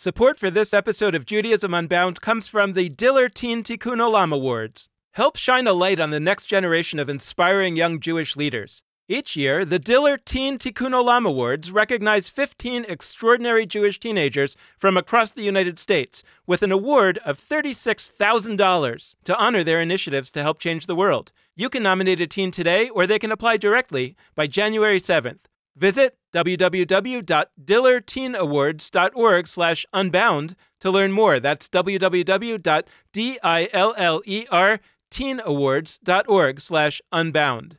Support for this episode of Judaism Unbound comes from the Diller Teen Tikkun Olam Awards. Help shine a light on the next generation of inspiring young Jewish leaders. Each year, the Diller Teen Tikkun Olam Awards recognize 15 extraordinary Jewish teenagers from across the United States with an award of $36,000 to honor their initiatives to help change the world. You can nominate a teen today, or they can apply directly by January 7th. Visit www.dillerteenawards.org slash unbound to learn more. That's www.dillerteenawards.org slash unbound.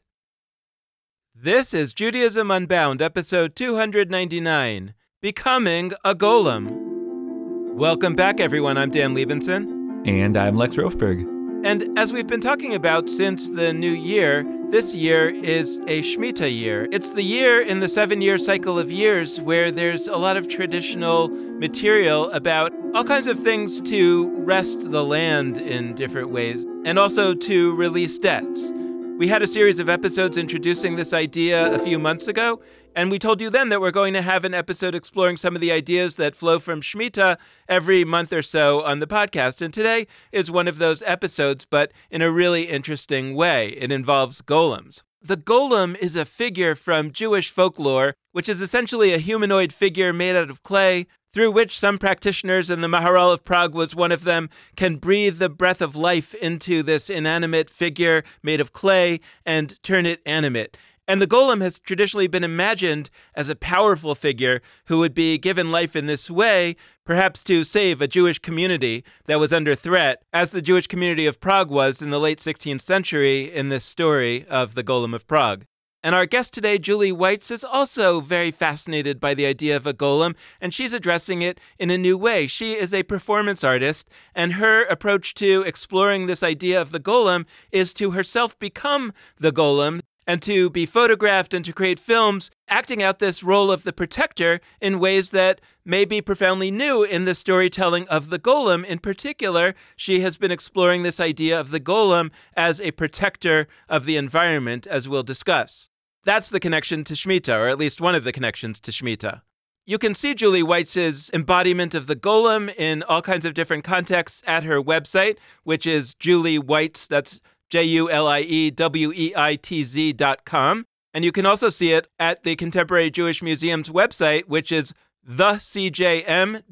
This is Judaism Unbound, episode 299, Becoming a Golem. Welcome back, everyone. I'm Dan Libenson. And I'm Lex Rofeberg. And as we've been talking about since the new year, this year is a Shemitah year. It's the year in the seven year cycle of years where there's a lot of traditional material about all kinds of things to rest the land in different ways and also to release debts. We had a series of episodes introducing this idea a few months ago, and we told you then that we're going to have an episode exploring some of the ideas that flow from Shemitah every month or so on the podcast. And today is one of those episodes, but in a really interesting way. It involves golems. The golem is a figure from Jewish folklore, which is essentially a humanoid figure made out of clay, through which some practitioners, and the Maharal of Prague was one of them, can breathe the breath of life into this inanimate figure made of clay and turn it animate. And the golem has traditionally been imagined as a powerful figure who would be given life in this way, perhaps to save a Jewish community that was under threat, as the Jewish community of Prague was in the late 16th century in this story of the Golem of Prague. And our guest today, Julie Weitz, is also very fascinated by the idea of a golem, and she's addressing it in a new way. She is a performance artist, and her approach to exploring this idea of the golem is to herself become the golem and to be photographed and to create films, acting out this role of the protector in ways that may be profoundly new in the storytelling of the golem. In particular, she has been exploring this idea of the golem as a protector of the environment, as we'll discuss. That's the connection to Shemitah, or at least one of the connections to Shemitah. You can see Julie Weitz's embodiment of the golem in all kinds of different contexts at her website, which is Julie Weitz. That's J U L I E W E I T Z dot com. And you can also see it at the Contemporary Jewish Museum's website, which is thecjm.org.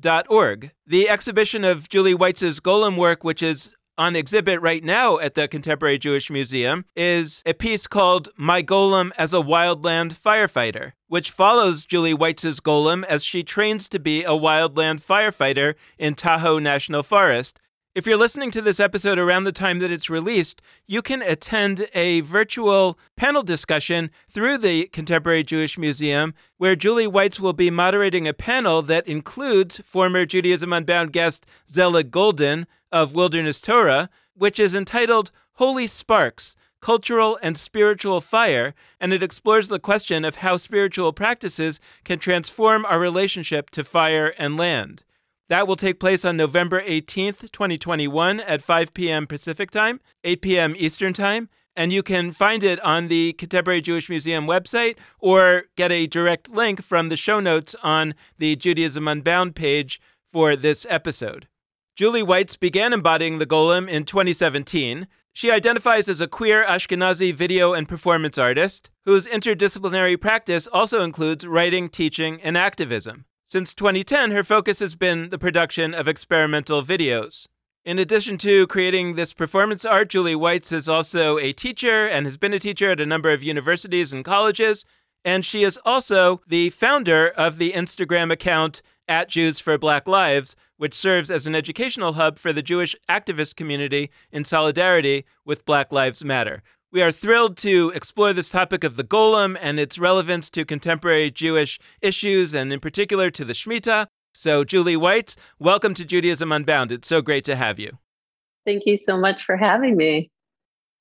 The exhibition of Julie Weitz's golem work, which is on exhibit right now at the Contemporary Jewish Museum, is a piece called My Golem as a Wildland Firefighter, which follows Julie Weitz's golem as she trains to be a wildland firefighter in Tahoe National Forest if you're listening to this episode around the time that it's released, you can attend a virtual panel discussion through the Contemporary Jewish Museum, where Julie Weitz will be moderating a panel that includes former Judaism Unbound guest Zelig Golden of Wilderness Torah, which is entitled Holy Sparks Cultural and Spiritual Fire, and it explores the question of how spiritual practices can transform our relationship to fire and land. That will take place on November 18th, 2021 at 5 p.m. Pacific Time, 8 p.m. Eastern Time. And you can find it on the Contemporary Jewish Museum website or get a direct link from the show notes on the Judaism Unbound page for this episode. Julie Weitz began embodying the golem in 2017. She identifies as a queer Ashkenazi video and performance artist whose interdisciplinary practice also includes writing, teaching, and activism. Since 2010, her focus has been the production of experimental videos. In addition to creating this performance art, Julie Weitz is also a teacher and has been a teacher at a number of universities and colleges. And she is also the founder of the Instagram account at Jews for Black Lives, which serves as an educational hub for the Jewish activist community in solidarity with Black Lives Matter. We are thrilled to explore this topic of the golem and its relevance to contemporary Jewish issues and, in particular, to the Shemitah. So, Julie Weitz, welcome to Judaism Unbound. It's so great to have you. Thank you so much for having me.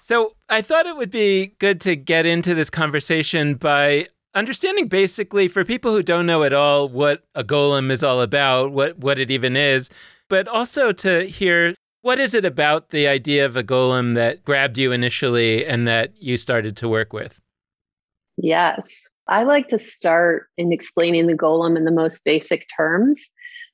So, I thought it would be good to get into this conversation by understanding basically for people who don't know at all what a golem is all about, what, what it even is, but also to hear what is it about the idea of a golem that grabbed you initially and that you started to work with? Yes. I like to start in explaining the golem in the most basic terms.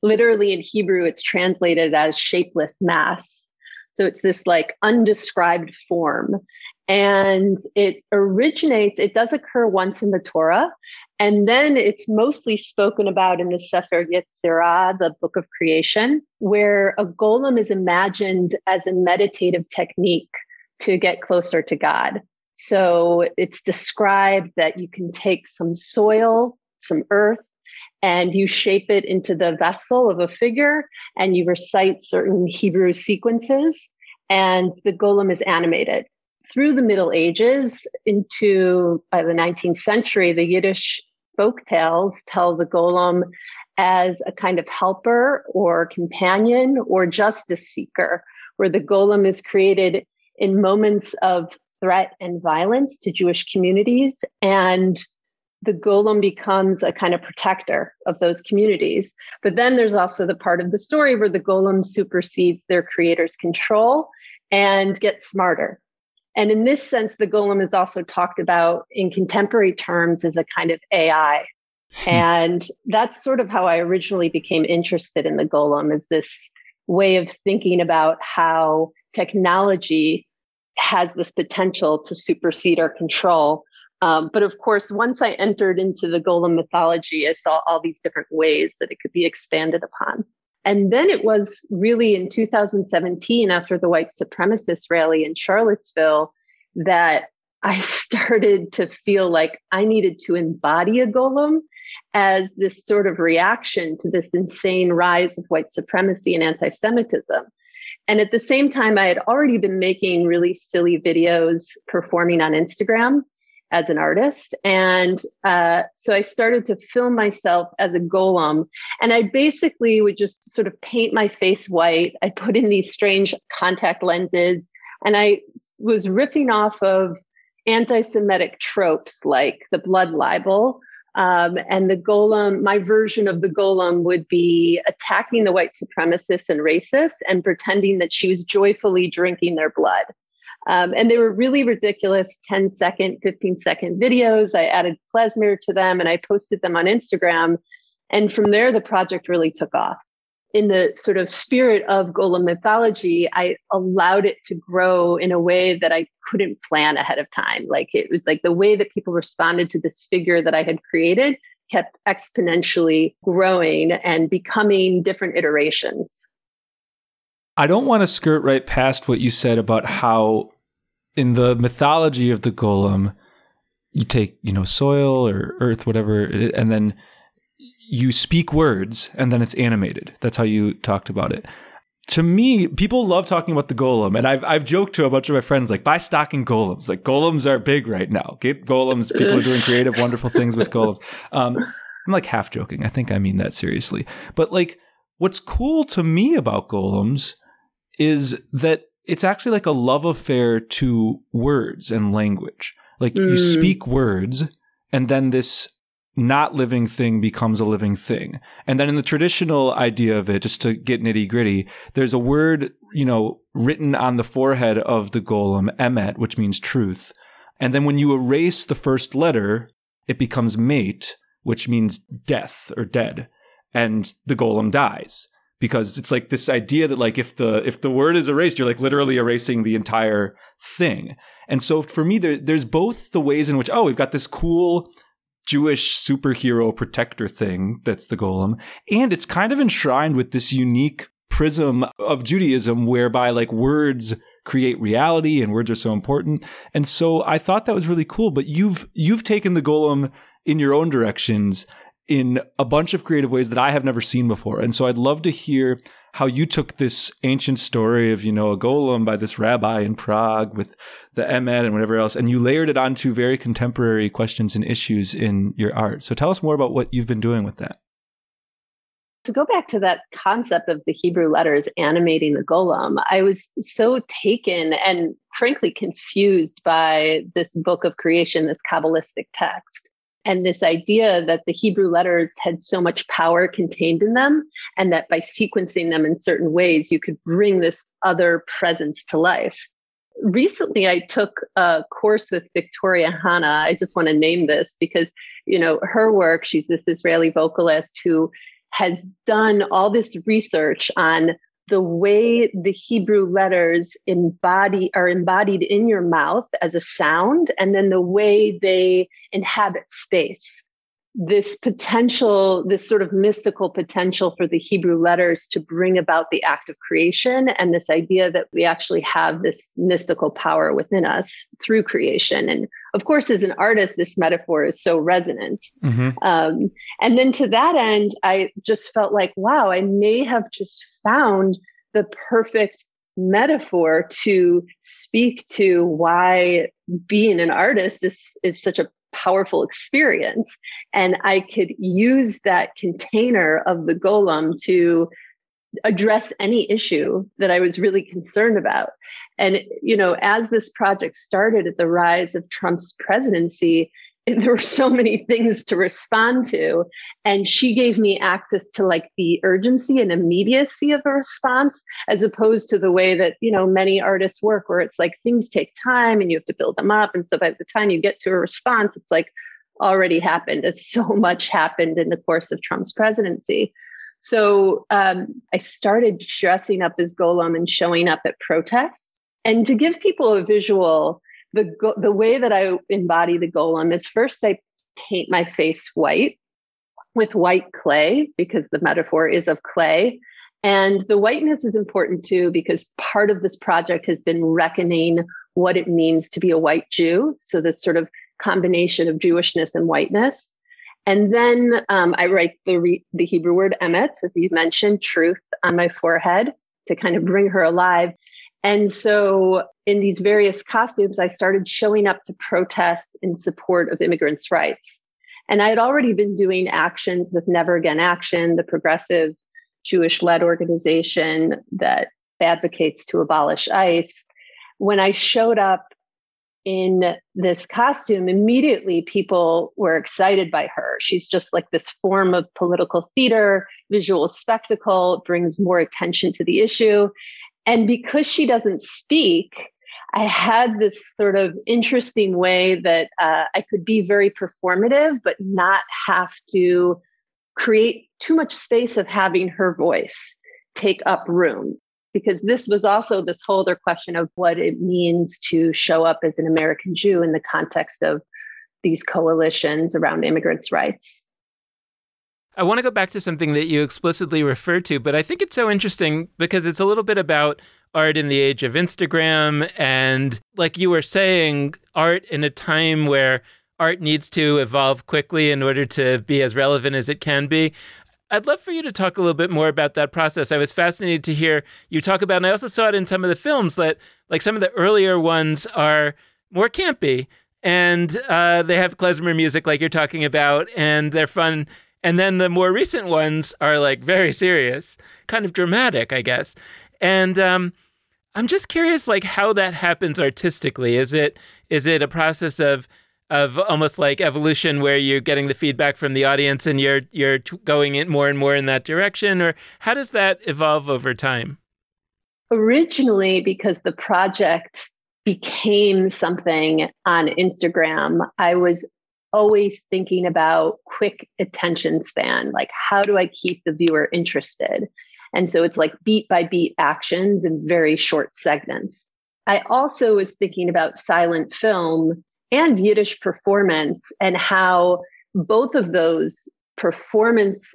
literally in Hebrew, it's translated as shapeless mass. So it's this like undescribed form. And it originates, it does occur once in the Torah. And then it's mostly spoken about in the Sefer Yetzirah, the book of creation, where a golem is imagined as a meditative technique to get closer to God. So it's described that you can take some soil, some earth, and you shape it into the vessel of a figure and you recite certain Hebrew sequences, and the golem is animated. Through the Middle Ages into by the 19th century, the Yiddish folk tales tell the golem as a kind of helper or companion or justice seeker, where the golem is created in moments of threat and violence to Jewish communities. And the golem becomes a kind of protector of those communities. But then there's also the part of the story where the golem supersedes their creator's control and gets smarter. And in this sense, the golem is also talked about in contemporary terms as a kind of AI. Hmm. and that's sort of how I originally became interested in the golem is this way of thinking about how technology has this potential to supersede our control. Um, but of course, once I entered into the golem mythology, I saw all these different ways that it could be expanded upon. And then it was really in 2017, after the white supremacist rally in Charlottesville, that I started to feel like I needed to embody a golem as this sort of reaction to this insane rise of white supremacy and anti Semitism. And at the same time, I had already been making really silly videos performing on Instagram as an artist. And uh, so I started to film myself as a golem. And I basically would just sort of paint my face white. I put in these strange contact lenses. And I was riffing off of anti Semitic tropes like the blood libel um, and the golem, my version of the golem would be attacking the white supremacists and racists and pretending that she was joyfully drinking their blood. Um, and they were really ridiculous 10 second, 15 second videos. I added Klezmer to them and I posted them on Instagram. And from there, the project really took off in the sort of spirit of golem mythology, I allowed it to grow in a way that I couldn't plan ahead of time. Like it was like the way that people responded to this figure that I had created kept exponentially growing and becoming different iterations. I don't want to skirt right past what you said about how in the mythology of the golem, you take, you know, soil or earth, whatever, and then you speak words and then it's animated. That's how you talked about it. To me, people love talking about the golem, and I've I've joked to a bunch of my friends like buy stock in golems. Like golems are big right now. Get golems. People are doing creative, wonderful things with golems. Um, I'm like half joking. I think I mean that seriously. But like, what's cool to me about golems is that it's actually like a love affair to words and language. Like mm. you speak words, and then this not living thing becomes a living thing. And then in the traditional idea of it, just to get nitty gritty, there's a word, you know, written on the forehead of the golem, emet, which means truth. And then when you erase the first letter, it becomes mate, which means death or dead. And the golem dies because it's like this idea that like if the if the word is erased you're like literally erasing the entire thing and so for me there, there's both the ways in which oh we've got this cool Jewish superhero protector thing that's the golem. And it's kind of enshrined with this unique prism of Judaism whereby like words create reality and words are so important. And so I thought that was really cool, but you've you've taken the golem in your own directions in a bunch of creative ways that I have never seen before. And so I'd love to hear how you took this ancient story of, you know, a golem by this rabbi in Prague with the emet and whatever else, and you layered it onto very contemporary questions and issues in your art. So tell us more about what you've been doing with that. To go back to that concept of the Hebrew letters animating the golem, I was so taken and frankly confused by this book of creation, this Kabbalistic text and this idea that the Hebrew letters had so much power contained in them, and that by sequencing them in certain ways, you could bring this other presence to life. Recently, I took a course with Victoria Hanna. I just want to name this because, you know, her work, she's this Israeli vocalist who has done all this research on the way the Hebrew letters embody are embodied in your mouth as a sound, and then the way they inhabit space this potential, this sort of mystical potential for the Hebrew letters to bring about the act of creation, and this idea that we actually have this mystical power within us through creation. And of course, as an artist, this metaphor is so resonant. Mm-hmm. Um, and then to that end, I just felt like, wow, I may have just found the perfect metaphor to speak to why being an artist is, is such a powerful experience. And I could use that container of the golem to address any issue that I was really concerned about. And, you know, as this project started at the rise of Trump's presidency, there were so many things to respond to. And she gave me access to like the urgency and immediacy of a response as opposed to the way that you know many artists work where it's like things take time and you have to build them up. And so by the time you get to a response it's like already happened. As so much happened in the course of trump's presidency. So um, i started dressing up as golem and showing up at protests. And to give people a visual the go- the way that I embody the golem is first I paint my face white with white clay because the metaphor is of clay. And the whiteness is important too because part of this project has been reckoning what it means to be a white Jew. So this sort of combination of Jewishness and whiteness. And then um, I write the re- the Hebrew word emet, as you mentioned, truth on my forehead to kind of bring her alive. And so, in these various costumes, I started showing up to protests in support of immigrants' rights. And I had already been doing actions with Never Again Action, the progressive Jewish led organization that advocates to abolish ICE. When I showed up in this costume, immediately people were excited by her. She's just like this form of political theater, visual spectacle, brings more attention to the issue. And because she doesn't speak, I had this sort of interesting way that uh, I could be very performative, but not have to create too much space of having her voice take up room. Because this was also this whole other question of what it means to show up as an American Jew in the context of these coalitions around immigrants' rights. I want to go back to something that you explicitly referred to, but I think it's so interesting because it's a little bit about art in the age of Instagram and, like you were saying, art in a time where art needs to evolve quickly in order to be as relevant as it can be. I'd love for you to talk a little bit more about that process. I was fascinated to hear you talk about, and I also saw it in some of the films that, like, some of the earlier ones are more campy and uh, they have klezmer music, like you're talking about, and they're fun and then the more recent ones are like very serious, kind of dramatic, I guess. And um, I'm just curious, like how that happens artistically. Is it is it a process of of almost like evolution where you're getting the feedback from the audience and you're you're going in more and more in that direction, or how does that evolve over time? Originally, because the project became something on Instagram, I was always thinking about quick attention span like how do i keep the viewer interested? And so it's like beat by beat actions in very short segments. I also was thinking about silent film and yiddish performance and how both of those performance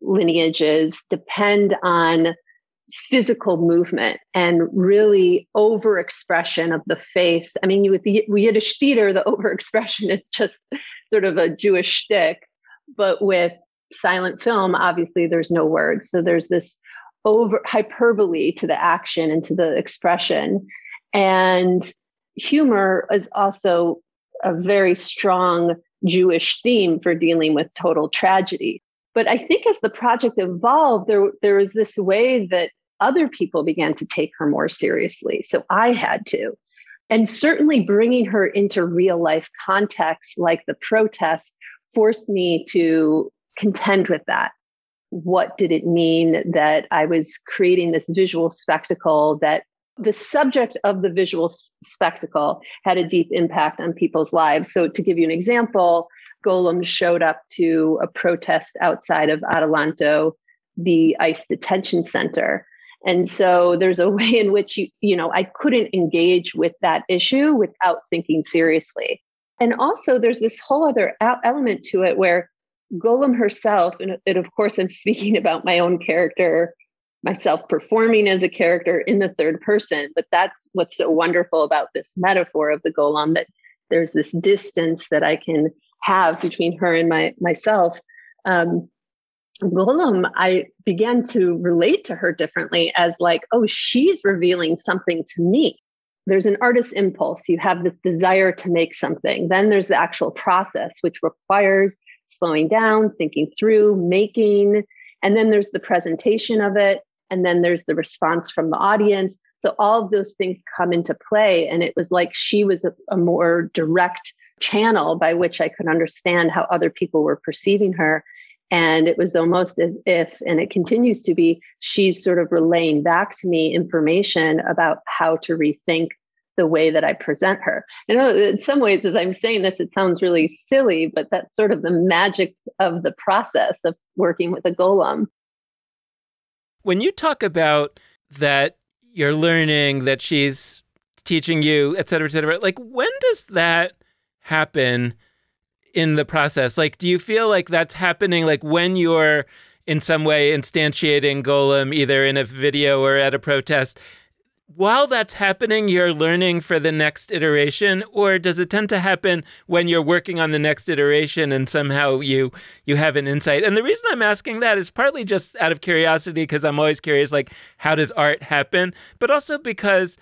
lineages depend on physical movement and really overexpression of the face. I mean, with the Yiddish theater, the overexpression is just sort of a Jewish shtick, but with silent film, obviously, there's no words. So there's this over hyperbole to the action and to the expression. And humor is also a very strong Jewish theme for dealing with total tragedy. But I think as the project evolved, there, there was this way that other people began to take her more seriously. So I had to. And certainly bringing her into real life context, like the protest, forced me to contend with that. What did it mean that I was creating this visual spectacle that the subject of the visual spectacle had a deep impact on people's lives? So, to give you an example, Golem showed up to a protest outside of Adelanto, the ICE detention center. And so there's a way in which you, you know, I couldn't engage with that issue without thinking seriously. And also there's this whole other element to it where Golem herself, and, of course I'm speaking about my own character, myself performing as a character in the third person, but that's what's so wonderful about this metaphor of the Golem that there's this distance that I can have between her and my myself. Um, Golem, I began to relate to her differently as like, oh, she's revealing something to me. There's an artist impulse. You have this desire to make something. Then there's the actual process, which requires slowing down, thinking through, making. And then there's the presentation of it. And then there's the response from the audience. So all of those things come into play. And it was like she was a, a more direct channel by which I could understand how other people were perceiving her. And it was almost as if, and it continues to be, she's sort of relaying back to me information about how to rethink the way that I present her. You know, in some ways, as I'm saying this, it sounds really silly, but that's sort of the magic of the process of working with a golem. When you talk about that you're learning, that she's teaching you, et cetera, et cetera, like when does that happen in the process? Like, do you feel like that's happening like when you're in some way instantiating Golem, either in a video or at a protest? While that's happening, you're learning for the next iteration, or does it tend to happen when you're working on the next iteration and somehow you you have an insight? And the reason I'm asking that is partly just out of curiosity because I'm always curious, like how does art happen, but also because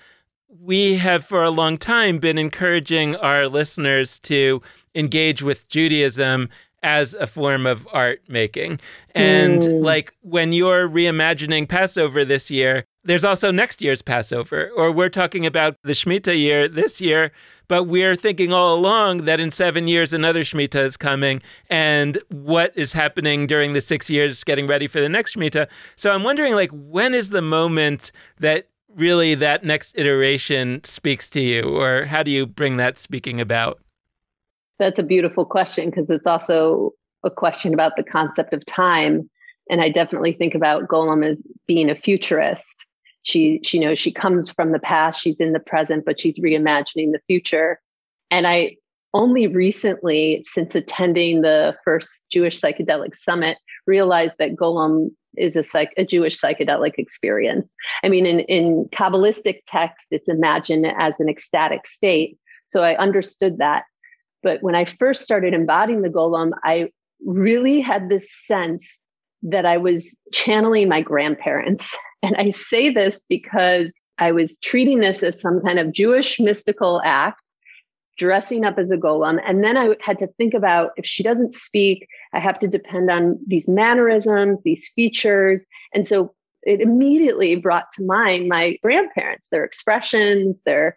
we have for a long time been encouraging our listeners to engage with Judaism as a form of art making. And mm. like when you're reimagining Passover this year, there's also next year's Passover, or we're talking about the Shemitah year this year, but we're thinking all along that in seven years another Shemitah is coming, and what is happening during the six years getting ready for the next Shemitah. So I'm wondering, like, when is the moment that really that next iteration speaks to you, or how do you bring that speaking about? That's a beautiful question because it's also a question about the concept of time. And I definitely think about Golem as being a futurist. She, she knows she comes from the past, she's in the present, but she's reimagining the future. And I only recently, since attending the first Jewish Psychedelic Summit, realized that Golem is a, psych, a Jewish psychedelic experience. I mean, in, in Kabbalistic text, it's imagined as an ecstatic state. So I understood that. But when I first started embodying the golem, I really had this sense that I was channeling my grandparents. And I say this because I was treating this as some kind of Jewish mystical act, dressing up as a golem. And then I had to think about if she doesn't speak, I have to depend on these mannerisms, these features. And so it immediately brought to mind my grandparents, their expressions, their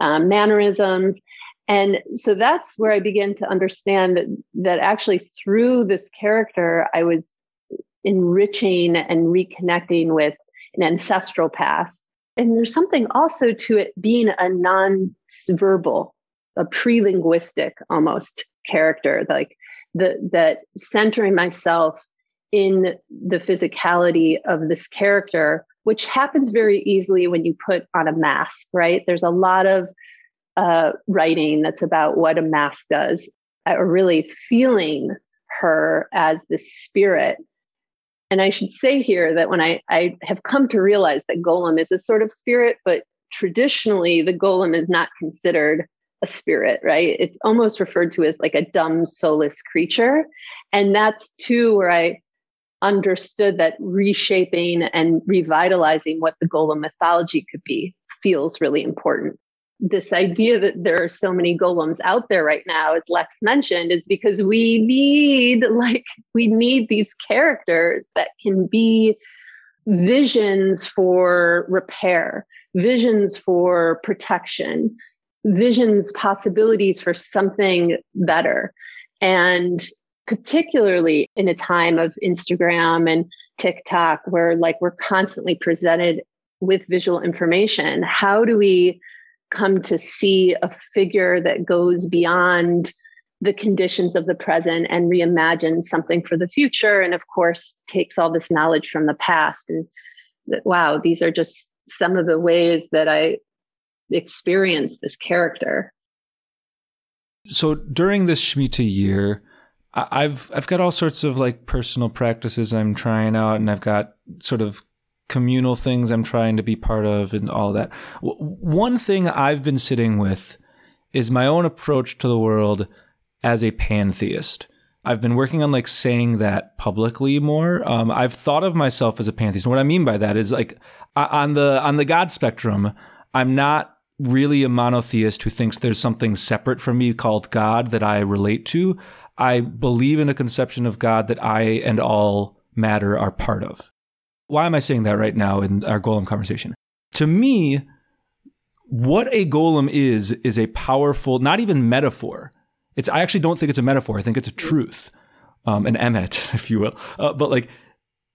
um, mannerisms. And so that's where I began to understand that, that actually through this character, I was enriching and reconnecting with an ancestral past. And there's something also to it being a non verbal, a pre linguistic almost character, like the, that centering myself in the physicality of this character, which happens very easily when you put on a mask, right? There's a lot of uh, writing that's about what a mask does, or really feeling her as the spirit. And I should say here that when I, I have come to realize that golem is a sort of spirit, but traditionally the golem is not considered a spirit, right? It's almost referred to as like a dumb, soulless creature. And that's too where I understood that reshaping and revitalizing what the golem mythology could be feels really important this idea that there are so many golems out there right now as lex mentioned is because we need like we need these characters that can be visions for repair visions for protection visions possibilities for something better and particularly in a time of instagram and tiktok where like we're constantly presented with visual information how do we come to see a figure that goes beyond the conditions of the present and reimagines something for the future. And of course, takes all this knowledge from the past. And wow, these are just some of the ways that I experience this character. So during this Shemitah year, I've I've got all sorts of like personal practices I'm trying out, and I've got sort of communal things I'm trying to be part of, and all that. One thing I've been sitting with is my own approach to the world as a pantheist. I've been working on like saying that publicly more. Um, I've thought of myself as a pantheist. And what I mean by that is like on the on the God spectrum, I'm not really a monotheist who thinks there's something separate from me called God that I relate to. I believe in a conception of God that I and all matter are part of. Why am I saying that right now in our golem conversation? To me, what a golem is is a powerful, not even metaphor it's I actually don't think it's a metaphor. I think it's a truth, um, an emet, if you will. Uh, but like,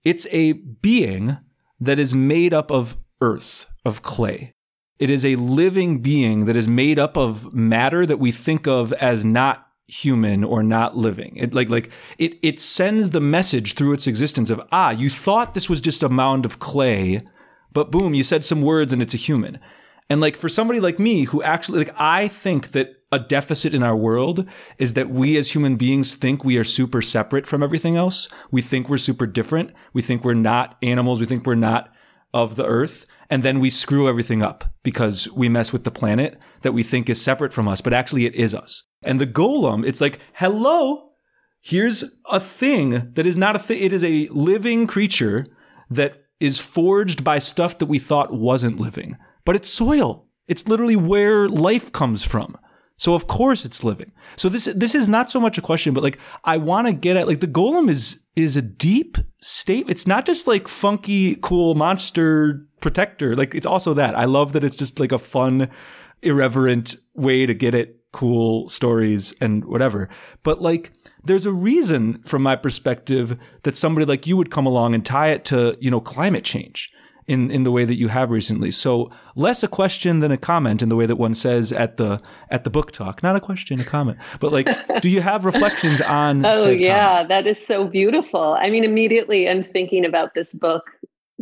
it's a being that is made up of earth, of clay. It is a living being that is made up of matter that we think of as not human or not living. It like like it it sends the message through its existence of ah, you thought this was just a mound of clay, but boom, you said some words and it's a human. And like for somebody like me who actually like I think that a deficit in our world is that we as human beings think we are super separate from everything else. We think we're super different. We think we're not animals. We think we're not of the earth. And then we screw everything up because we mess with the planet that we think is separate from us, but actually it is us. And the golem, it's like, hello, here's a thing that is not a thing. It is a living creature that is forged by stuff that we thought wasn't living but it's soil. It's literally where life comes from. So of course it's living. So this this is not so much a question, but like I want to get at like the golem is is a deep state. It's not just like funky, cool monster protector. Like it's also that. I love that it's just like a fun, irreverent way to get at cool stories and whatever. But like there's a reason from my perspective that somebody like you would come along and tie it to, you know, climate change in, in the way that you have recently. So less a question than a comment in the way that one says at the at the book talk. Not a question, a comment. But like, do you have reflections on? oh yeah, comment? that is so beautiful. I mean, immediately I'm thinking about this book,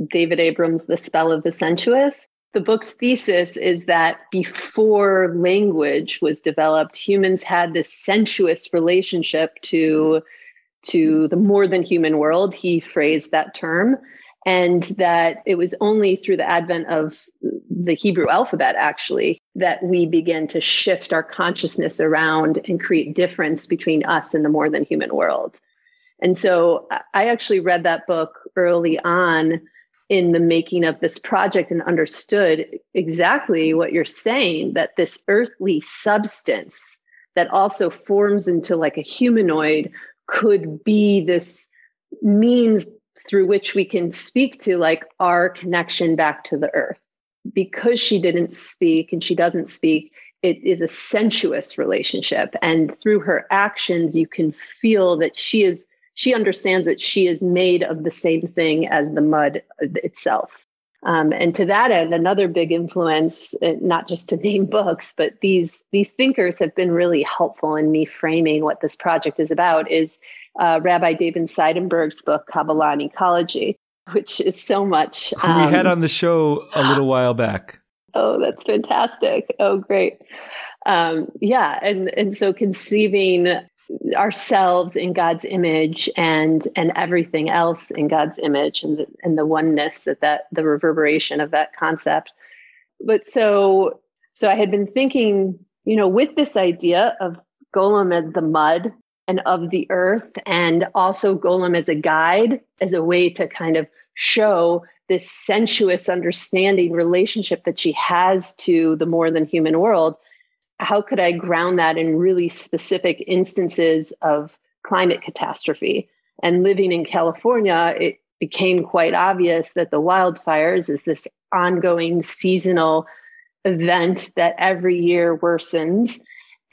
David Abram's The Spell of the Sensuous. The book's thesis is that before language was developed, humans had this sensuous relationship to to the more than human world. He phrased that term and that it was only through the advent of the Hebrew alphabet, actually, that we begin to shift our consciousness around and create difference between us and the more than human world. And so I actually read that book early on in the making of this project and understood exactly what you're saying that this earthly substance that also forms into like a humanoid could be this means through which we can speak to like our connection back to the earth. Because she didn't speak and she doesn't speak, it is a sensuous relationship. And through her actions, you can feel that she is, she understands that she is made of the same thing as the mud itself. Um, and to that end, another big influence, uh, not just to name books, but these these thinkers have been really helpful in me framing what this project is about. Is uh, Rabbi David Seidenberg's book, Kabbalah and Ecology, which is so much. Um, we had um, on the show a little while back. Oh, that's fantastic. Oh, great. Um, yeah. And, and so conceiving ourselves in God's image and and everything else in God's image and the, and the oneness that that the reverberation of that concept. But so so I had been thinking, you know, with this idea of golem as the mud and of the earth, and also Golem as a guide, as a way to kind of show this sensuous understanding relationship that she has to the more than human world. How could I ground that in really specific instances of climate catastrophe? And living in California, it became quite obvious that the wildfires is this ongoing seasonal event that every year worsens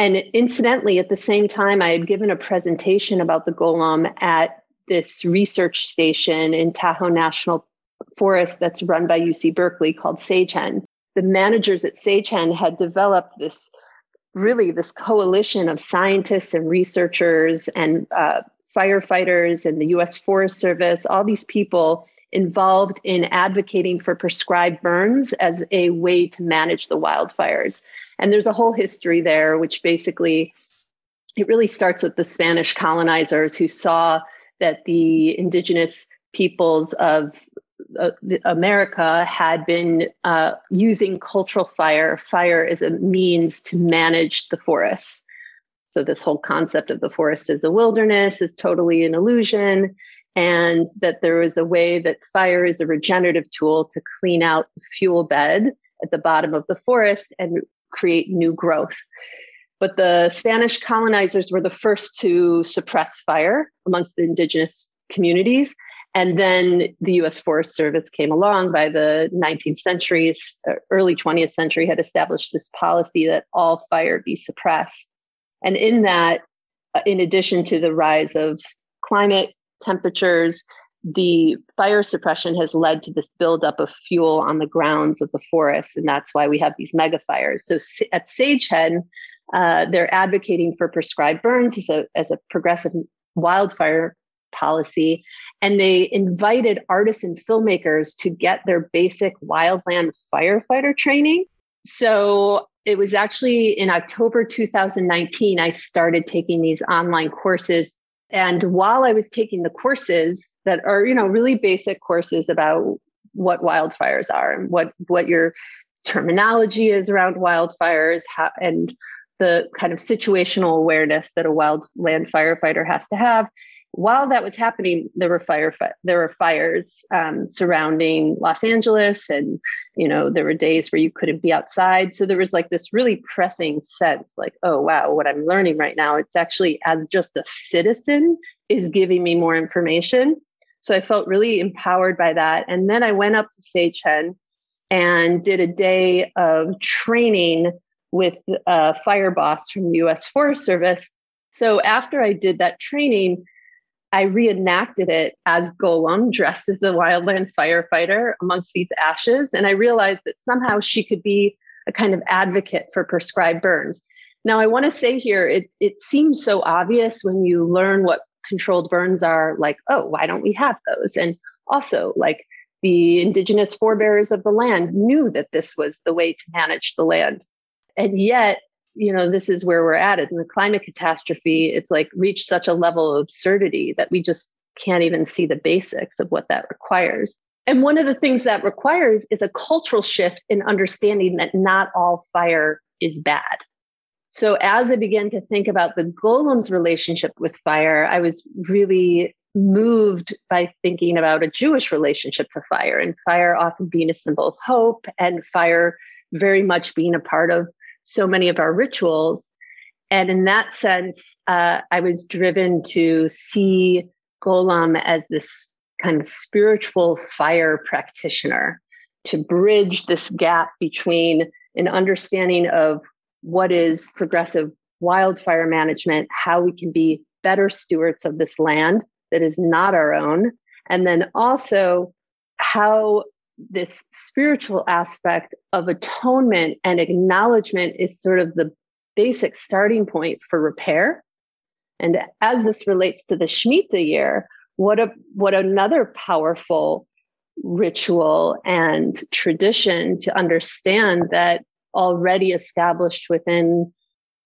and incidentally, at the same time, I had given a presentation about the golem at this research station in Tahoe National Forest that's run by UC Berkeley called SageHen. The managers at SageHen had developed this really this coalition of scientists and researchers and uh, firefighters and the US Forest Service, all these people involved in advocating for prescribed burns as a way to manage the wildfires. And there's a whole history there, which basically it really starts with the Spanish colonizers who saw that the indigenous peoples of uh, America had been uh, using cultural fire, fire as a means to manage the forests. So, this whole concept of the forest as a wilderness is totally an illusion, and that there is a way that fire is a regenerative tool to clean out the fuel bed at the bottom of the forest and create new growth. But the Spanish colonizers were the first to suppress fire amongst the indigenous communities. And then the US Forest Service came along by the 19th century, uh, early 20th century, had established this policy that all fire be suppressed. And in that, uh, in addition to the rise of climate temperatures, the fire suppression has led to this buildup of fuel on the grounds of the forest. And that's why we have these mega fires. So at Sagehen, uh, they're advocating for prescribed burns as a, as a progressive wildfire policy. And they invited artists and filmmakers to get their basic wildland firefighter training. So it was actually in October 2019, I started taking these online courses. And while I was taking the courses that are, you know, really basic courses about what wildfires are and what, what your terminology is around wildfires how, and the kind of situational awareness that a wildland firefighter has to have while that was happening, there were fire there were fires um, surrounding Los Angeles, and you know there were days where you couldn't be outside. So there was like this really pressing sense, like, oh wow, what I'm learning right now, it's actually as just a citizen is giving me more information. So I felt really empowered by that, and then I went up to Sagehen and did a day of training with a fire boss from the U.S. Forest Service. So after I did that training I reenacted it as Golem, dressed as a wildland firefighter amongst these ashes. And I realized that somehow she could be a kind of advocate for prescribed burns. Now, I want to say here, it, it seems so obvious when you learn what controlled burns are like, oh, why don't we have those? And also, like, the indigenous forebears of the land knew that this was the way to manage the land. And yet, you know, this is where we're at in the climate catastrophe. It's like reached such a level of absurdity that we just can't even see the basics of what that requires. And one of the things that requires is a cultural shift in understanding that not all fire is bad. So as I began to think about the golem's relationship with fire, I was really moved by thinking about a Jewish relationship to fire and fire often being a symbol of hope and fire very much being a part of so many of our rituals. And in that sense, uh, I was driven to see Golem as this kind of spiritual fire practitioner to bridge this gap between an understanding of what is progressive wildfire management, how we can be better stewards of this land that is not our own, and then also how this spiritual aspect of atonement and acknowledgement is sort of the basic starting point for repair. And as this relates to the Shemitah year, what a what another powerful ritual and tradition to understand that already established within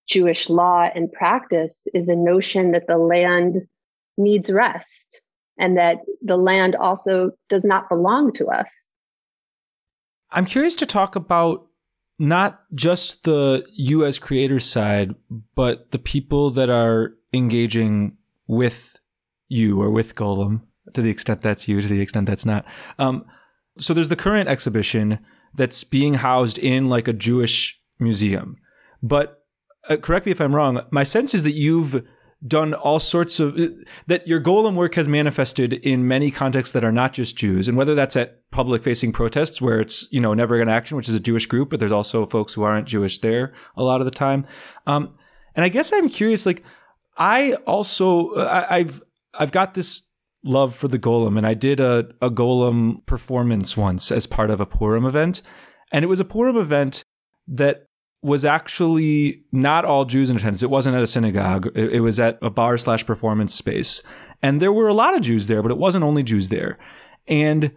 Jewish law and practice is a notion that the land needs rest and that the land also does not belong to us. I'm curious to talk about not just the US creator side, but the people that are engaging with you or with Golem, to the extent that's you, to the extent that's not. Um, so there's the current exhibition that's being housed in like a Jewish museum. But uh, correct me if I'm wrong, my sense is that you've done all sorts of that your golem work has manifested in many contexts that are not just Jews, and whether that's at public facing protests where it's you know Never Again Action, which is a Jewish group, but there's also folks who aren't Jewish there a lot of the time. Um, and I guess I'm curious, like I also I, I've I've got this love for the golem, and I did a a golem performance once as part of a Purim event, and it was a Purim event that was actually not all Jews in attendance. It wasn't at a synagogue. It, it was at a bar slash performance space. And there were a lot of Jews there, but it wasn't only Jews there. And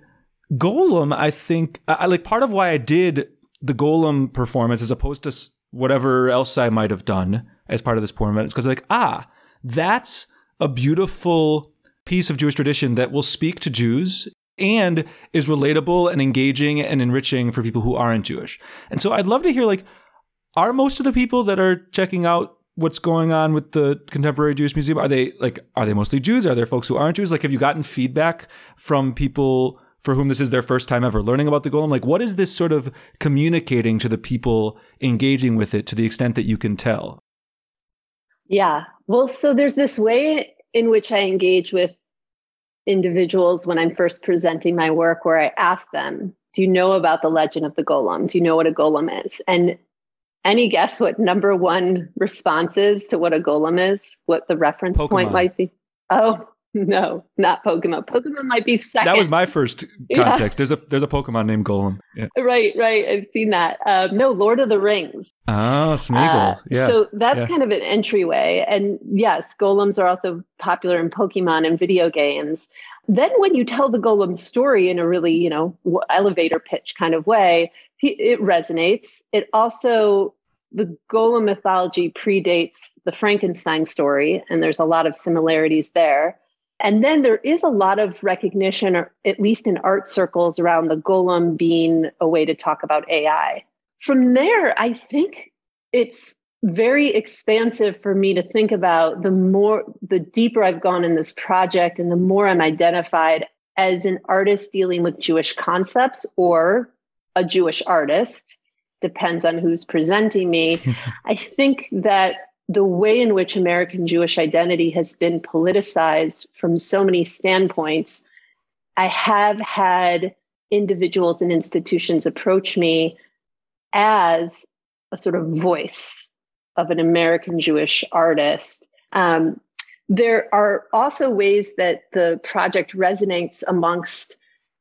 Golem, I think, I, like part of why I did the Golem performance as opposed to whatever else I might have done as part of this performance is because like, ah, that's a beautiful piece of Jewish tradition that will speak to Jews and is relatable and engaging and enriching for people who aren't Jewish. And so I'd love to hear like, are most of the people that are checking out what's going on with the contemporary Jewish museum are they like are they mostly Jews? Are there folks who aren't Jews? Like have you gotten feedback from people for whom this is their first time ever learning about the golem? Like what is this sort of communicating to the people engaging with it to the extent that you can tell? Yeah. Well, so there's this way in which I engage with individuals when I'm first presenting my work where I ask them, Do you know about the legend of the golem? Do you know what a golem is? And any guess what number one response is to what a golem is? What the reference Pokemon. point might be? Oh, no, not Pokemon. Pokemon might be second. That was my first context. Yeah. There's a there's a Pokemon named Golem. Yeah. Right, right. I've seen that. Um, no, Lord of the Rings. Oh, Smeagol. Uh, yeah. So that's yeah. kind of an entryway. And yes, golems are also popular in Pokemon and video games. Then when you tell the golem story in a really, you know, elevator pitch kind of way, it resonates. It also the golem mythology predates the Frankenstein story, and there's a lot of similarities there. And then there is a lot of recognition, or at least in art circles, around the golem being a way to talk about AI. From there, I think it's very expansive for me to think about the more, the deeper I've gone in this project and the more I'm identified as an artist dealing with Jewish concepts or a Jewish artist, depends on who's presenting me. I think that the way in which American Jewish identity has been politicized from so many standpoints, I have had individuals and institutions approach me as a sort of voice of an American Jewish artist. Um, there are also ways that the project resonates amongst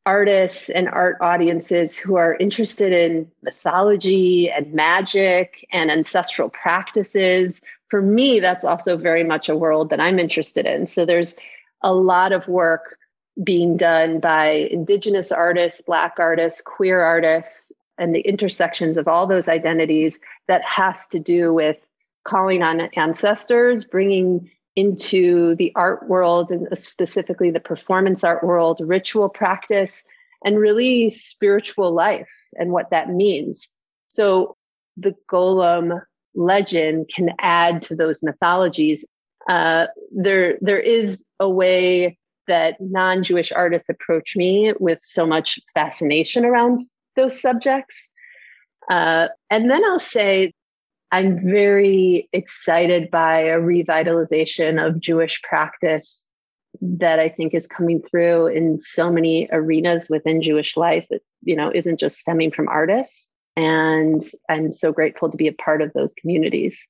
artists and art audiences who are interested in mythology and magic and ancestral practices for me, that's also very much a world that I'm interested in. So there's a lot of work being done by Indigenous artists, Black artists, queer artists, and the intersections of all those identities that has to do with calling on ancestors, bringing into the art world and specifically the performance art world, ritual practice, and really spiritual life and what that means. So the golem legend can add to those mythologies. Uh, there, there is a way that non-Jewish artists approach me with so much fascination around those subjects. Uh, and then I'll say I'm very excited by a revitalization of Jewish practice that I think is coming through in so many arenas within Jewish life. It, you know, isn't just stemming from artists. And I'm so grateful to be a part of those communities.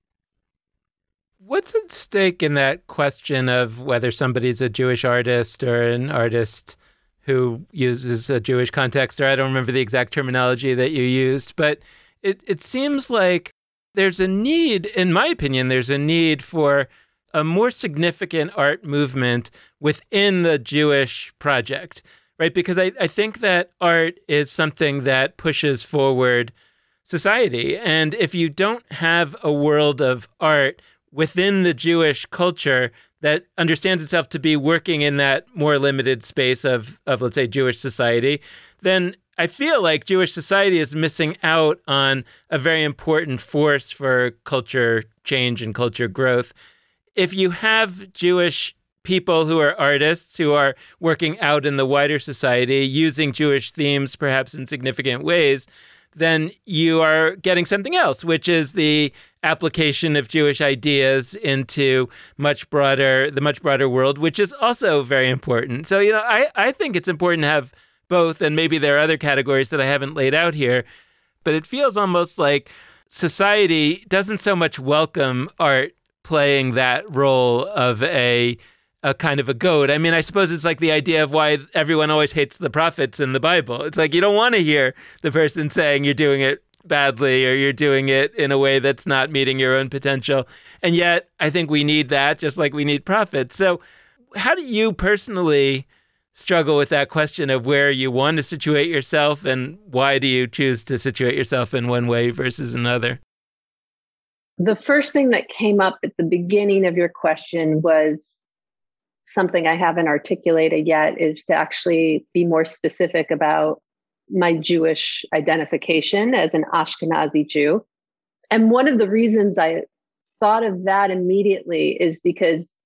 What's at stake in that question of whether somebody's a Jewish artist or an artist who uses a Jewish context, or I don't remember the exact terminology that you used, but it, it seems like there's a need, in my opinion, there's a need for a more significant art movement within the Jewish project right? Because I, I think that art is something that pushes forward society. And if you don't have a world of art within the Jewish culture that understands itself to be working in that more limited space of, of let's say, Jewish society, then I feel like Jewish society is missing out on a very important force for culture change and culture growth. If you have Jewish people who are artists who are working out in the wider society using Jewish themes, perhaps in significant ways, then you are getting something else, which is the application of Jewish ideas into much broader the much broader world, which is also very important. So, you know, I, I think it's important to have both, and maybe there are other categories that I haven't laid out here, but it feels almost like society doesn't so much welcome art playing that role of a a kind of a goat. I mean, I suppose it's like the idea of why everyone always hates the prophets in the Bible. It's like you don't want to hear the person saying you're doing it badly or you're doing it in a way that's not meeting your own potential. And yet, I think we need that just like we need prophet. So, how do you personally struggle with that question of where you want to situate yourself and why do you choose to situate yourself in one way versus another? The first thing that came up at the beginning of your question was something I haven't articulated yet is to actually be more specific about my Jewish identification as an Ashkenazi Jew. And one of the reasons I thought of that immediately is because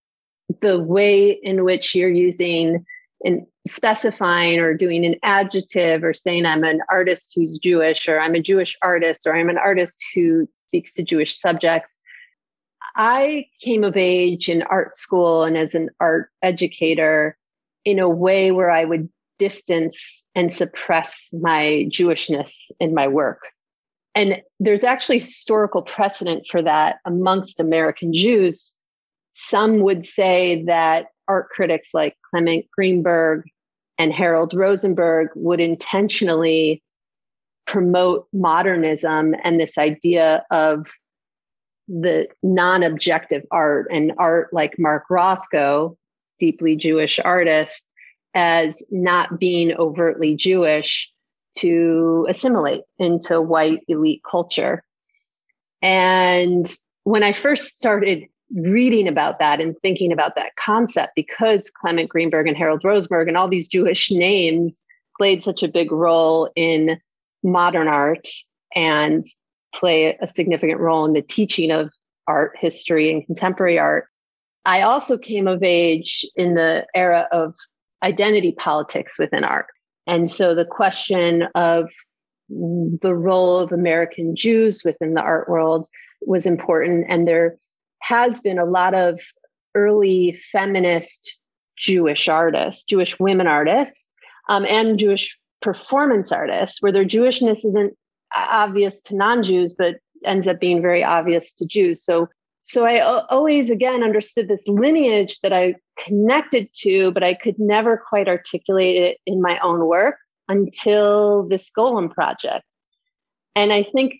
the way in which you're using and specifying or doing an adjective or saying I'm an artist who's Jewish or I'm a Jewish artist or I'm an artist who speaks to Jewish subjects. I came of age in art school and as an art educator in a way where I would distance and suppress my Jewishness in my work. And there's actually historical precedent for that amongst American Jews. Some would say that art critics like Clement Greenberg and Harold Rosenberg would intentionally promote modernism and this idea of the non objective art and art like Mark Rothko, deeply Jewish artist, as not being overtly Jewish to assimilate into white elite culture. And when I first started reading about that and thinking about that concept because Clement Greenberg and Harold Rosenberg and all these Jewish names played such a big role in modern art and play a significant role in the teaching of art history and contemporary art. I also came of age in the era of identity politics within art. And so the question of the role of American Jews within the art world was important. And there has been a lot of early feminist Jewish artists, Jewish women artists, um, and Jewish performance artists, where their Jewishness isn't obvious to non-Jews, but ends up being very obvious to Jews. So, so I always again understood this lineage that I connected to, but I could never quite articulate it in my own work until this Golem project. And I think,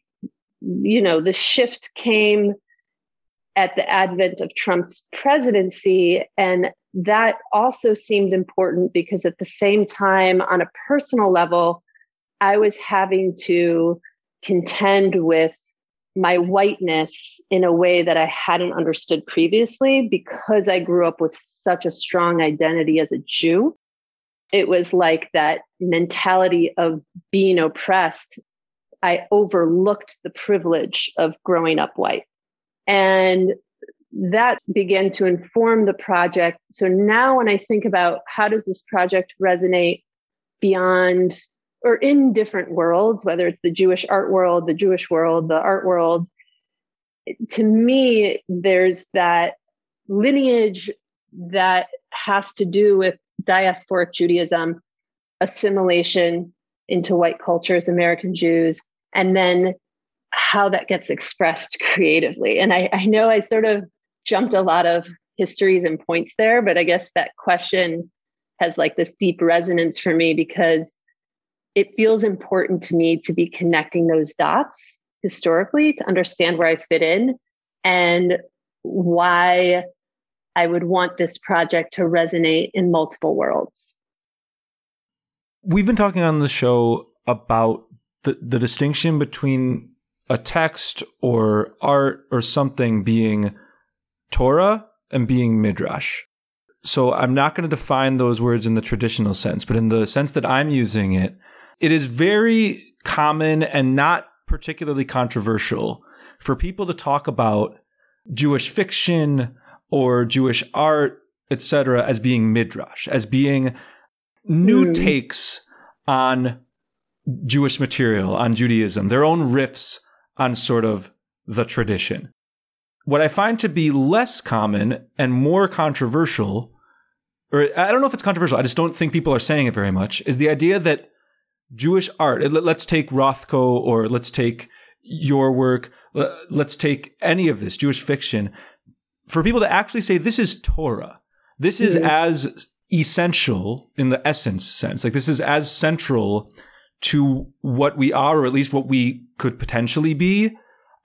you know, the shift came at the advent of Trump's presidency. And that also seemed important because at the same time, on a personal level, I was having to contend with my whiteness in a way that I hadn't understood previously because I grew up with such a strong identity as a Jew. It was like that mentality of being oppressed. I overlooked the privilege of growing up white. And that began to inform the project. So now when I think about how does this project resonate beyond or in different worlds, whether it's the Jewish art world, the Jewish world, the art world, to me, there's that lineage that has to do with diasporic Judaism, assimilation into white cultures, American Jews, and then how that gets expressed creatively. And I, I know I sort of jumped a lot of histories and points there, but I guess that question has like this deep resonance for me because it feels important to me to be connecting those dots historically to understand where I fit in and why I would want this project to resonate in multiple worlds. We've been talking on the show about the, the distinction between a text or art or something being Torah and being Midrash. So I'm not going to define those words in the traditional sense, but in the sense that I'm using it, it is very common and not particularly controversial for people to talk about Jewish fiction or Jewish art, etc., as being midrash, as being new mm. takes on Jewish material, on Judaism, their own riffs on sort of the tradition. What I find to be less common and more controversial, or I don't know if it's controversial, I just don't think people are saying it very much, is the idea that Jewish art. Let's take Rothko or let's take your work. Let's take any of this Jewish fiction. For people to actually say this is Torah, this is mm-hmm. as essential in the essence sense. Like this is as central to what we are, or at least what we could potentially be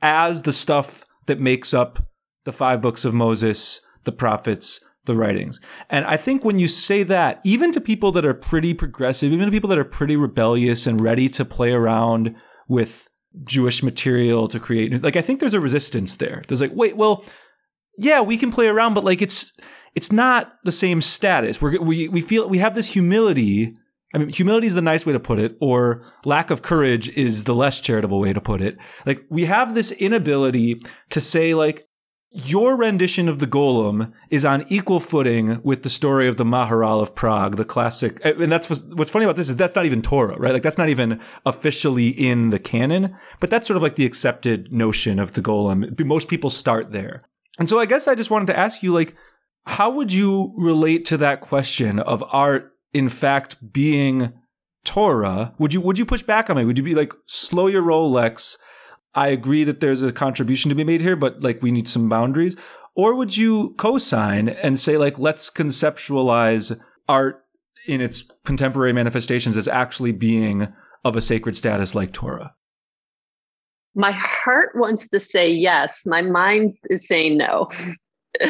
as the stuff that makes up the five books of Moses, the prophets, the writings. And I think when you say that, even to people that are pretty progressive, even to people that are pretty rebellious and ready to play around with Jewish material to create, like, I think there's a resistance there. There's like, wait, well, yeah, we can play around, but like, it's, it's not the same status. We're, we, we feel, we have this humility. I mean, humility is the nice way to put it, or lack of courage is the less charitable way to put it. Like, we have this inability to say, like, your rendition of the Golem is on equal footing with the story of the Maharal of Prague, the classic. And that's what's, funny about this is that's not even Torah, right? Like that's not even officially in the canon, but that's sort of like the accepted notion of the Golem. Most people start there. And so I guess I just wanted to ask you, like, how would you relate to that question of art, in fact, being Torah? Would you would you push back on me? Would you be like, slow your roll, Lex? I agree that there's a contribution to be made here, but like we need some boundaries? Or would you co-sign and say like, let's conceptualize art in its contemporary manifestations as actually being of a sacred status like Torah? My heart wants to say yes. My mind is saying no.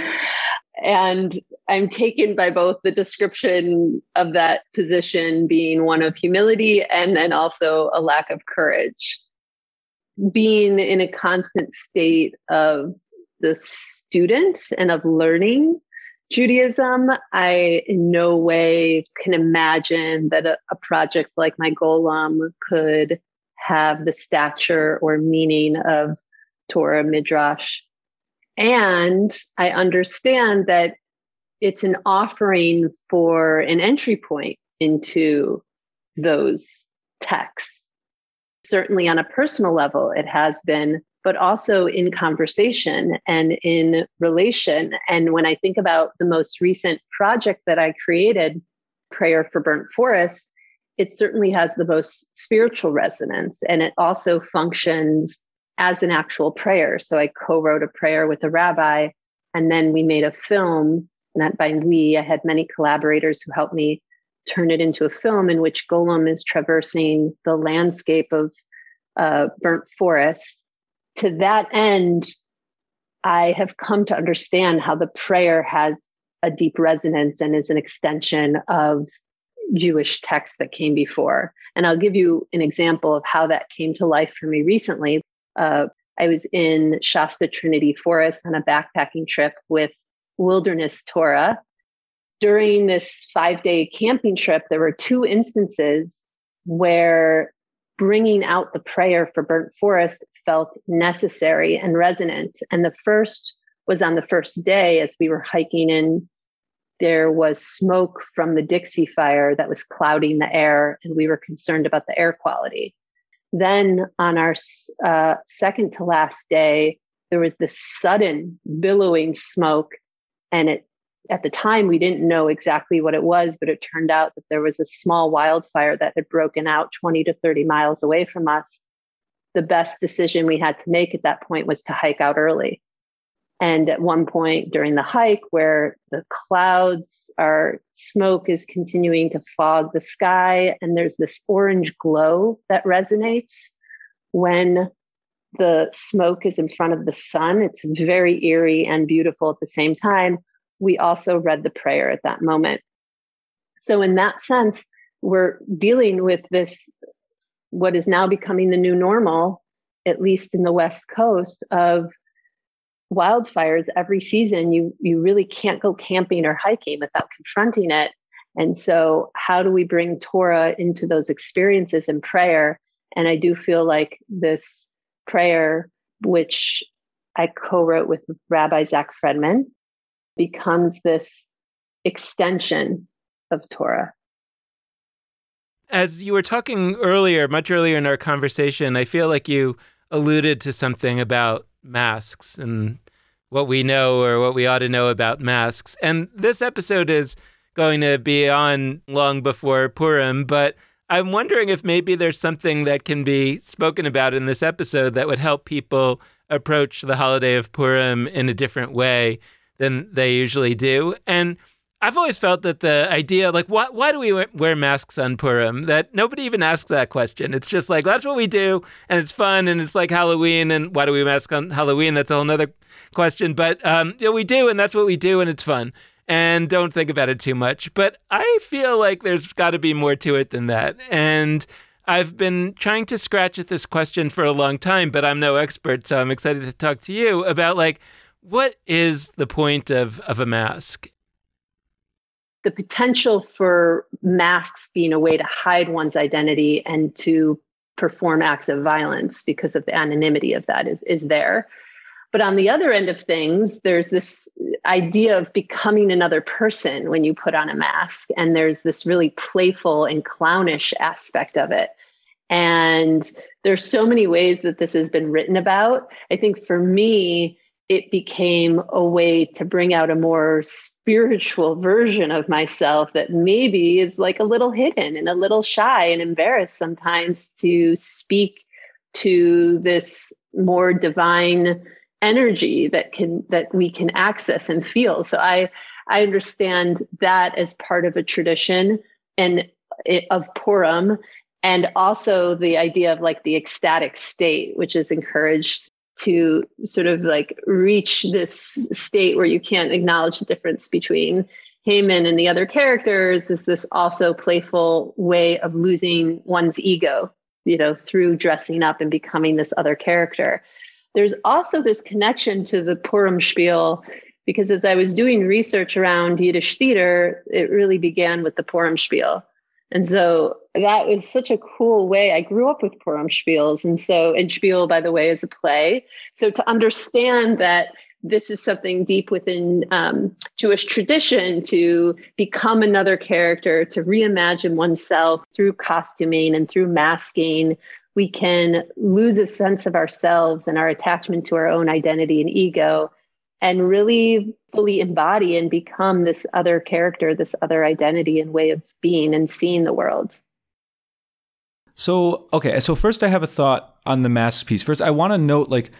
and I'm taken by both the description of that position being one of humility and then also a lack of courage being in a constant state of the student and of learning Judaism, I in no way can imagine that a, a, project like my Golem could have the stature or meaning of Torah Midrash. And I understand that it's an offering for an entry point into those texts certainly on a personal level, it has been, but also in conversation and in relation. And when I think about the most recent project that I created, Prayer for Burnt Forest, it certainly has the most spiritual resonance and it also functions as an actual prayer. So I co wrote a prayer with a rabbi, and then we made a film. And that by we, I had many collaborators who helped me turn it into a film in which Golem is traversing the landscape of uh, burnt forest. To that end, I have come to understand how the prayer has a deep resonance and is an extension of Jewish texts that came before. And I'll give you an example of how that came to life for me recently. Uh, I was in Shasta Trinity Forest on a backpacking trip with Wilderness Torah, during this five day camping trip, there were two instances where bringing out the prayer for burnt forest felt necessary and resonant. And the first was on the first day as we were hiking in. There was smoke from the Dixie fire that was clouding the air, and we were concerned about the air quality. Then, on our uh, second to last day, there was this sudden billowing smoke, and it at the time we didn't know exactly what it was but it turned out that there was a small wildfire that had broken out 20 to 30 miles away from us. The best decision we had to make at that point was to hike out early and at one point during the hike where the clouds are smoke is continuing to fog the sky and there's this orange glow that resonates when the smoke is in front of the sun it's very eerie and beautiful at the same time we also read the prayer at that moment. So, in that sense, we're dealing with this, what is now becoming the new normal, at least in the West Coast, of wildfires every season. You, you really can't go camping or hiking without confronting it. And so, how do we bring Torah into those experiences in prayer? And I do feel like this prayer, which I co wrote with Rabbi Zach Fredman, becomes this extension of Torah. As you were talking earlier, much earlier in our conversation, I feel like you alluded to something about masks and what we know or what we ought to know about masks. And this episode is going to be on long before Purim, but I'm wondering if maybe there's something that can be spoken about in this episode that would help people approach the holiday of Purim in a different way than they usually do. And I've always felt that the idea, like, why, why do we wear masks on Purim? That nobody even asks that question. It's just like, that's what we do, and it's fun, and it's like Halloween, and why do we mask on Halloween? That's a whole other question. But um, you know, we do, and that's what we do, and it's fun. And don't think about it too much. But I feel like there's got to be more to it than that. And I've been trying to scratch at this question for a long time, but I'm no expert, so I'm excited to talk to you about like what is the point of of a mask? The potential for masks being a way to hide one's identity and to perform acts of violence because of the anonymity of that is, is there. But on the other end of things, there's this idea of becoming another person when you put on a mask. And there's this really playful and clownish aspect of it. And there's so many ways that this has been written about. I think for me, it became a way to bring out a more spiritual version of myself that maybe is like a little hidden and a little shy and embarrassed sometimes to speak to this more divine energy that can that we can access and feel. So i i understand that as part of a tradition and eh, of purim and also the idea of like the ecstatic state which is encouraged to sort of like reach this state where you can't acknowledge the difference between Haman and the other characters is this also playful way of losing one's ego, you know, through dressing up and becoming this other character. There's also this connection to the Purim spiel because as I was doing research around Yiddish theater, it really began with the Purim spiel. And so that was such a cool way. I grew up with Purim spiels. And so, and spiel, by the way, is a play. So to understand that this is something deep within um, Jewish tradition to become another character, to reimagine oneself through costuming and through masking. We can lose a sense of ourselves and our attachment to our own identity and ego and really fully embody and become this other character, this other identity and way of being and seeing the world. So, okay, so first I have a thought on the mask piece. First, I want to note like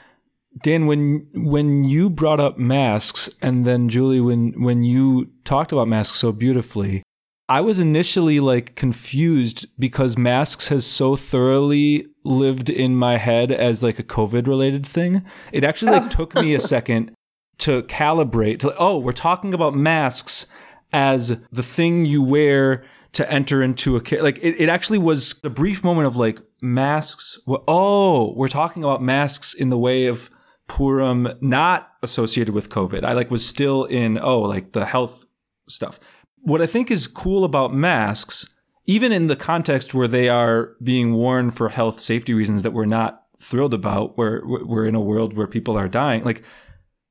Dan when when you brought up masks and then Julie when when you talked about masks so beautifully, I was initially like confused because masks has so thoroughly lived in my head as like a COVID related thing. It actually like took me a second to calibrate to, oh, we're talking about masks as the thing you wear to enter into a like it, it actually was a brief moment of like masks oh we're talking about masks in the way of purim not associated with covid. I like was still in oh like the health stuff. What i think is cool about masks even in the context where they are being worn for health safety reasons that we're not thrilled about where we're in a world where people are dying like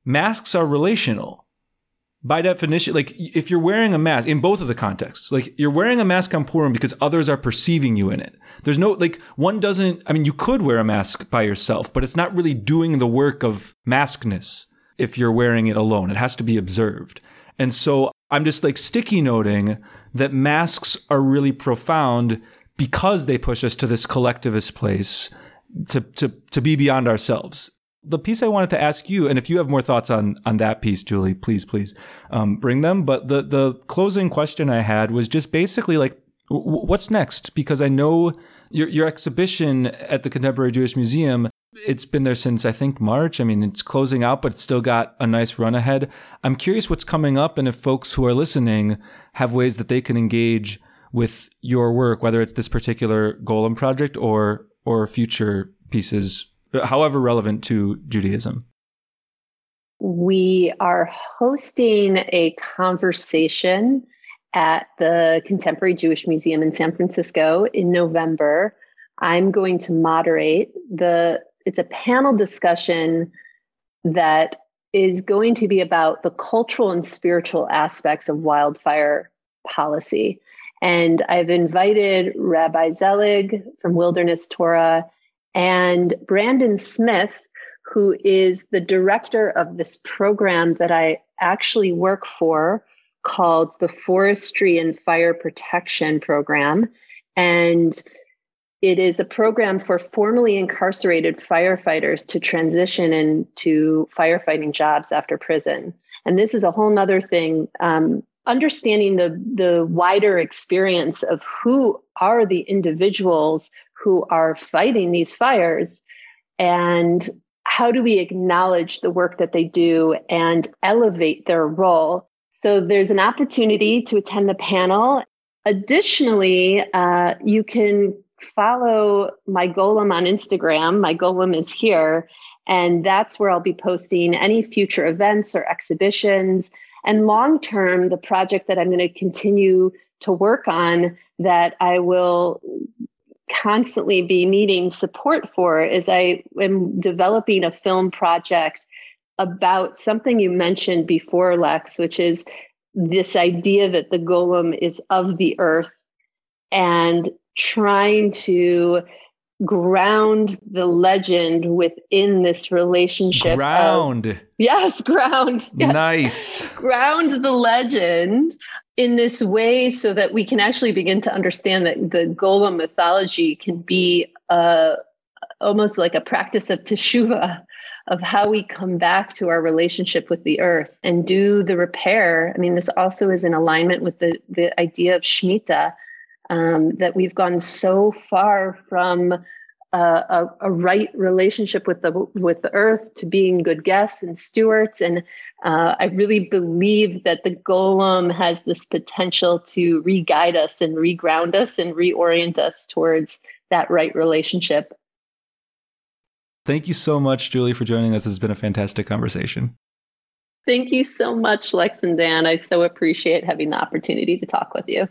masks are relational by definition. Like if you're wearing a mask in both of the contexts, like you're wearing a mask on Purim because others are perceiving you in it. There's no, like one doesn't, I mean, you could wear a mask by yourself, but it's not really doing the work of maskness if you're wearing it alone. It has to be observed. And so I'm just like sticky noting that masks are really profound because they push us to this collectivist place to, to, to be beyond ourselves the piece I wanted to ask you, and if you have more thoughts on on that piece, Julie, please, please um, bring them. But the the closing question I had was just basically like, w- what's next? Because I know your your exhibition at the Contemporary Jewish Museum. It's been there since I think March. I mean, it's closing out, but it's still got a nice run ahead. I'm curious what's coming up, and if folks who are listening have ways that they can engage with your work, whether it's this particular Golem project or or future pieces however relevant to Judaism? We are hosting a conversation at the Contemporary Jewish Museum in San Francisco in November. I'm going to moderate the it's a panel discussion that is going to be about the cultural and spiritual aspects of wildfire policy. And I've invited Rabbi Zelig from Wilderness Torah and Brandon Smith, who is the director of this program that I actually work for called the Forestry and Fire Protection Program. And it is a program for formerly incarcerated firefighters to transition into firefighting jobs after prison. And this is a whole nother thing um, understanding the the wider experience of who are the individuals who are fighting these fires and how do we acknowledge the work that they do and elevate their role? So there's an opportunity to attend the panel. Additionally uh, you can follow my golem on instagram. My golem is here and that's where i'll be posting any future events or exhibitions. And long term, the project that I'm going to continue to work on that I will constantly be needing support for is I am developing a film project about something you mentioned before, Lex, which is this idea that the golem is of the earth and trying to ground the legend within this relationship. Ground. Of, yes, ground. Yes. Nice. ground the legend in this way so that we can actually begin to understand that the golem mythology can be uh, almost like a practice of teshuva of how we come back to our relationship with the earth and do the repair. I mean, this also is in alignment with the, the idea of Shemitah, um, that we've gone so far from uh, a, a, right relationship with the with the earth to being good guests and stewards and uh, i really believe that the golem has this potential to re-guide us and re-ground us and reorient us towards that right relationship. Thank you so much julie for joining us. This has been a fantastic conversation. Thank you so much lex and dan. I so appreciate having the opportunity to talk with you.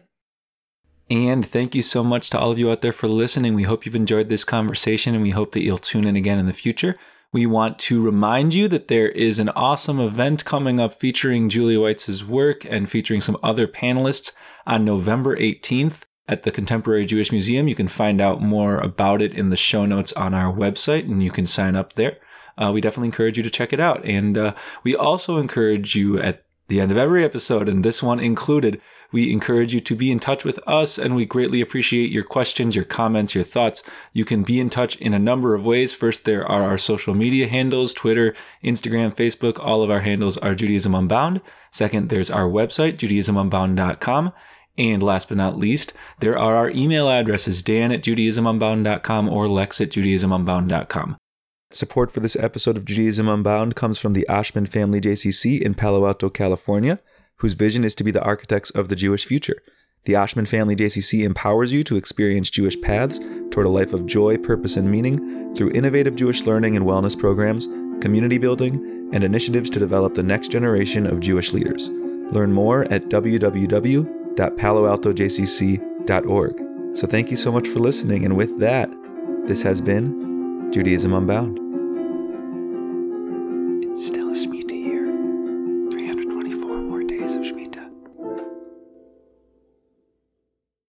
And thank you so much to all of you out there for listening. We hope you've enjoyed this conversation and we hope that you'll tune in again in the future. We want to remind you that there is an awesome event coming up featuring Julie Weitz's work and featuring some other panelists on November 18th at the Contemporary Jewish Museum. You can find out more about it in the show notes on our website and you can sign up there. Uh, we definitely encourage you to check it out. And uh, we also encourage you at the end of every episode, and this one included, we encourage you to be in touch with us and we greatly appreciate your questions, your comments, your thoughts. You can be in touch in a number of ways. First, there are our social media handles, Twitter, Instagram, Facebook. All of our handles are Judaism Unbound. Second, there's our website, judaismunbound.com. And last but not least, there are our email addresses, dan at judaismunbound.com or lex at judaismunbound.com. Support for this episode of Judaism Unbound comes from the Oshman Family JCC in Palo Alto, California whose vision is to be the architects of the Jewish future. The Oshman Family JCC empowers you to experience Jewish paths toward a life of joy, purpose, and meaning through innovative Jewish learning and wellness programs, community building, and initiatives to develop the next generation of Jewish leaders. Learn more at www.paloaltojcc.org. So thank you so much for listening, and with that, this has been Judaism Unbound.